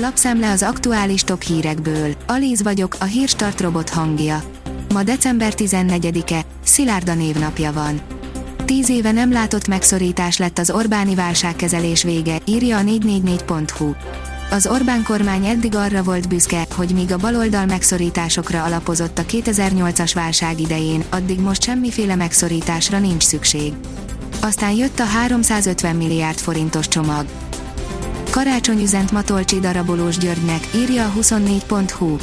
Lapszemle az aktuális top hírekből. Alíz vagyok, a hírstart robot hangja. Ma december 14-e, Szilárda névnapja van. Tíz éve nem látott megszorítás lett az Orbáni válságkezelés vége, írja a 444.hu. Az Orbán kormány eddig arra volt büszke, hogy míg a baloldal megszorításokra alapozott a 2008-as válság idején, addig most semmiféle megszorításra nincs szükség. Aztán jött a 350 milliárd forintos csomag. Karácsony üzent Matolcsi darabolós Györgynek, írja a 24.hu.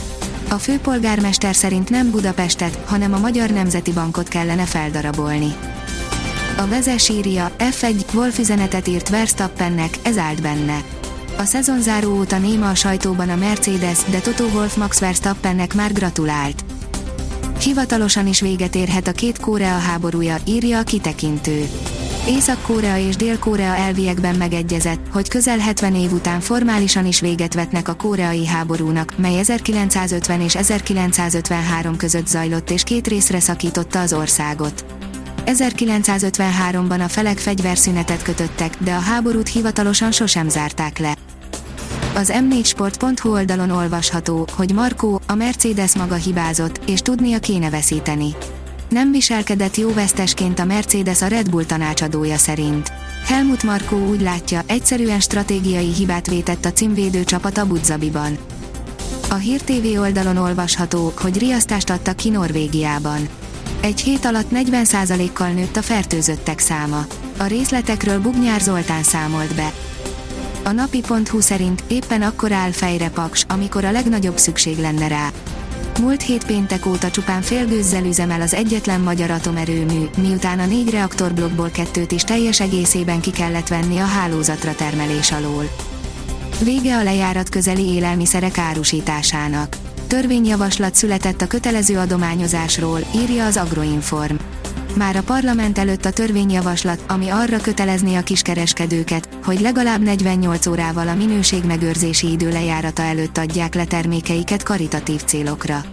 A főpolgármester szerint nem Budapestet, hanem a Magyar Nemzeti Bankot kellene feldarabolni. A vezes írja, F1 Wolf üzenetet írt Verstappennek, ez állt benne. A szezonzáró óta néma a sajtóban a Mercedes, de Toto Wolf Max Verstappennek már gratulált. Hivatalosan is véget érhet a két Korea háborúja, írja a kitekintő. Észak-Korea és Dél-Korea elviekben megegyezett, hogy közel 70 év után formálisan is véget vetnek a koreai háborúnak, mely 1950 és 1953 között zajlott és két részre szakította az országot. 1953-ban a felek fegyverszünetet kötöttek, de a háborút hivatalosan sosem zárták le. Az m4sport.hu oldalon olvasható, hogy Markó, a Mercedes maga hibázott, és tudnia kéne veszíteni. Nem viselkedett jó vesztesként a Mercedes a Red Bull tanácsadója szerint. Helmut Markó úgy látja, egyszerűen stratégiai hibát vétett a címvédő csapat a Budzabiban. A Hír TV oldalon olvasható, hogy riasztást adtak ki Norvégiában. Egy hét alatt 40%-kal nőtt a fertőzöttek száma. A részletekről Bugnyár Zoltán számolt be. A napi.hu szerint éppen akkor áll fejre Paks, amikor a legnagyobb szükség lenne rá. Múlt hét péntek óta csupán félgőzzel üzemel az egyetlen magyar atomerőmű, miután a négy reaktorblokkból kettőt is teljes egészében ki kellett venni a hálózatra termelés alól. Vége a lejárat közeli élelmiszerek árusításának. Törvényjavaslat született a kötelező adományozásról, írja az Agroinform. Már a parlament előtt a törvényjavaslat, ami arra kötelezni a kiskereskedőket, hogy legalább 48 órával a minőségmegőrzési idő lejárata előtt adják le termékeiket karitatív célokra.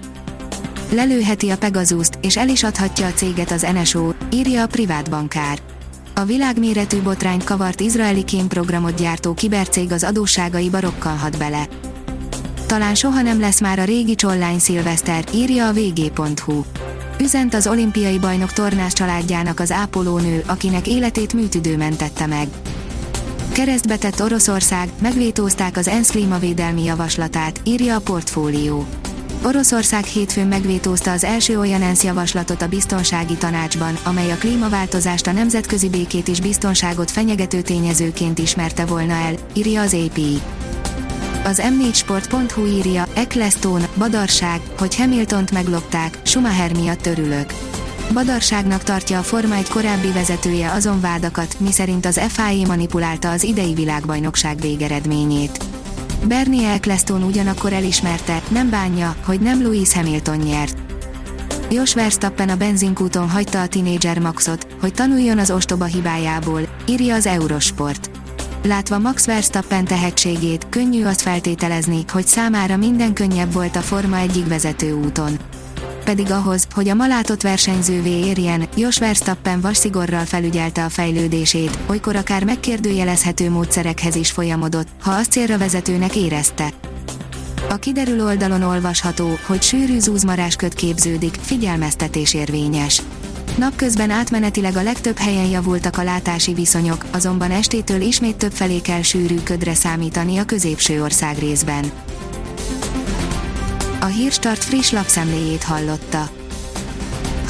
Lelőheti a Pegazuszt, és el is adhatja a céget az NSO, írja a privát bankár. A világméretű botrányt kavart izraeli kémprogramot gyártó kibercég az adósságaiba rokkanhat bele. Talán soha nem lesz már a régi csollány szilveszter, írja a vg.hu üzent az olimpiai bajnok tornás családjának az ápolónő, akinek életét műtüdő mentette meg. Keresztbetett Oroszország, megvétózták az ENSZ klímavédelmi javaslatát, írja a portfólió. Oroszország hétfőn megvétózta az első olyan ENSZ javaslatot a biztonsági tanácsban, amely a klímaváltozást a nemzetközi békét és biztonságot fenyegető tényezőként ismerte volna el, írja az AP. Az m4sport.hu írja, Ecclestone, badarság, hogy Hamiltont meglopták, Schumacher miatt örülök. Badarságnak tartja a Forma egy korábbi vezetője azon vádakat, miszerint az FIA manipulálta az idei világbajnokság végeredményét. Bernie Ecclestone ugyanakkor elismerte, nem bánja, hogy nem Lewis Hamilton nyert. Jos Verstappen a benzinkúton hagyta a tinédzser Maxot, hogy tanuljon az ostoba hibájából, írja az Eurosport. Látva Max Verstappen tehetségét, könnyű azt feltételezni, hogy számára minden könnyebb volt a Forma egyik vezető úton. Pedig ahhoz, hogy a malátott versenyzővé érjen, Jos Verstappen vasszigorral felügyelte a fejlődését, olykor akár megkérdőjelezhető módszerekhez is folyamodott, ha azt célra vezetőnek érezte. A kiderül oldalon olvasható, hogy sűrű zúzmarásköt képződik, figyelmeztetés érvényes. Napközben átmenetileg a legtöbb helyen javultak a látási viszonyok, azonban estétől ismét több felé kell sűrű ködre számítani a középső ország részben. A Hírstart friss lapszemléjét hallotta.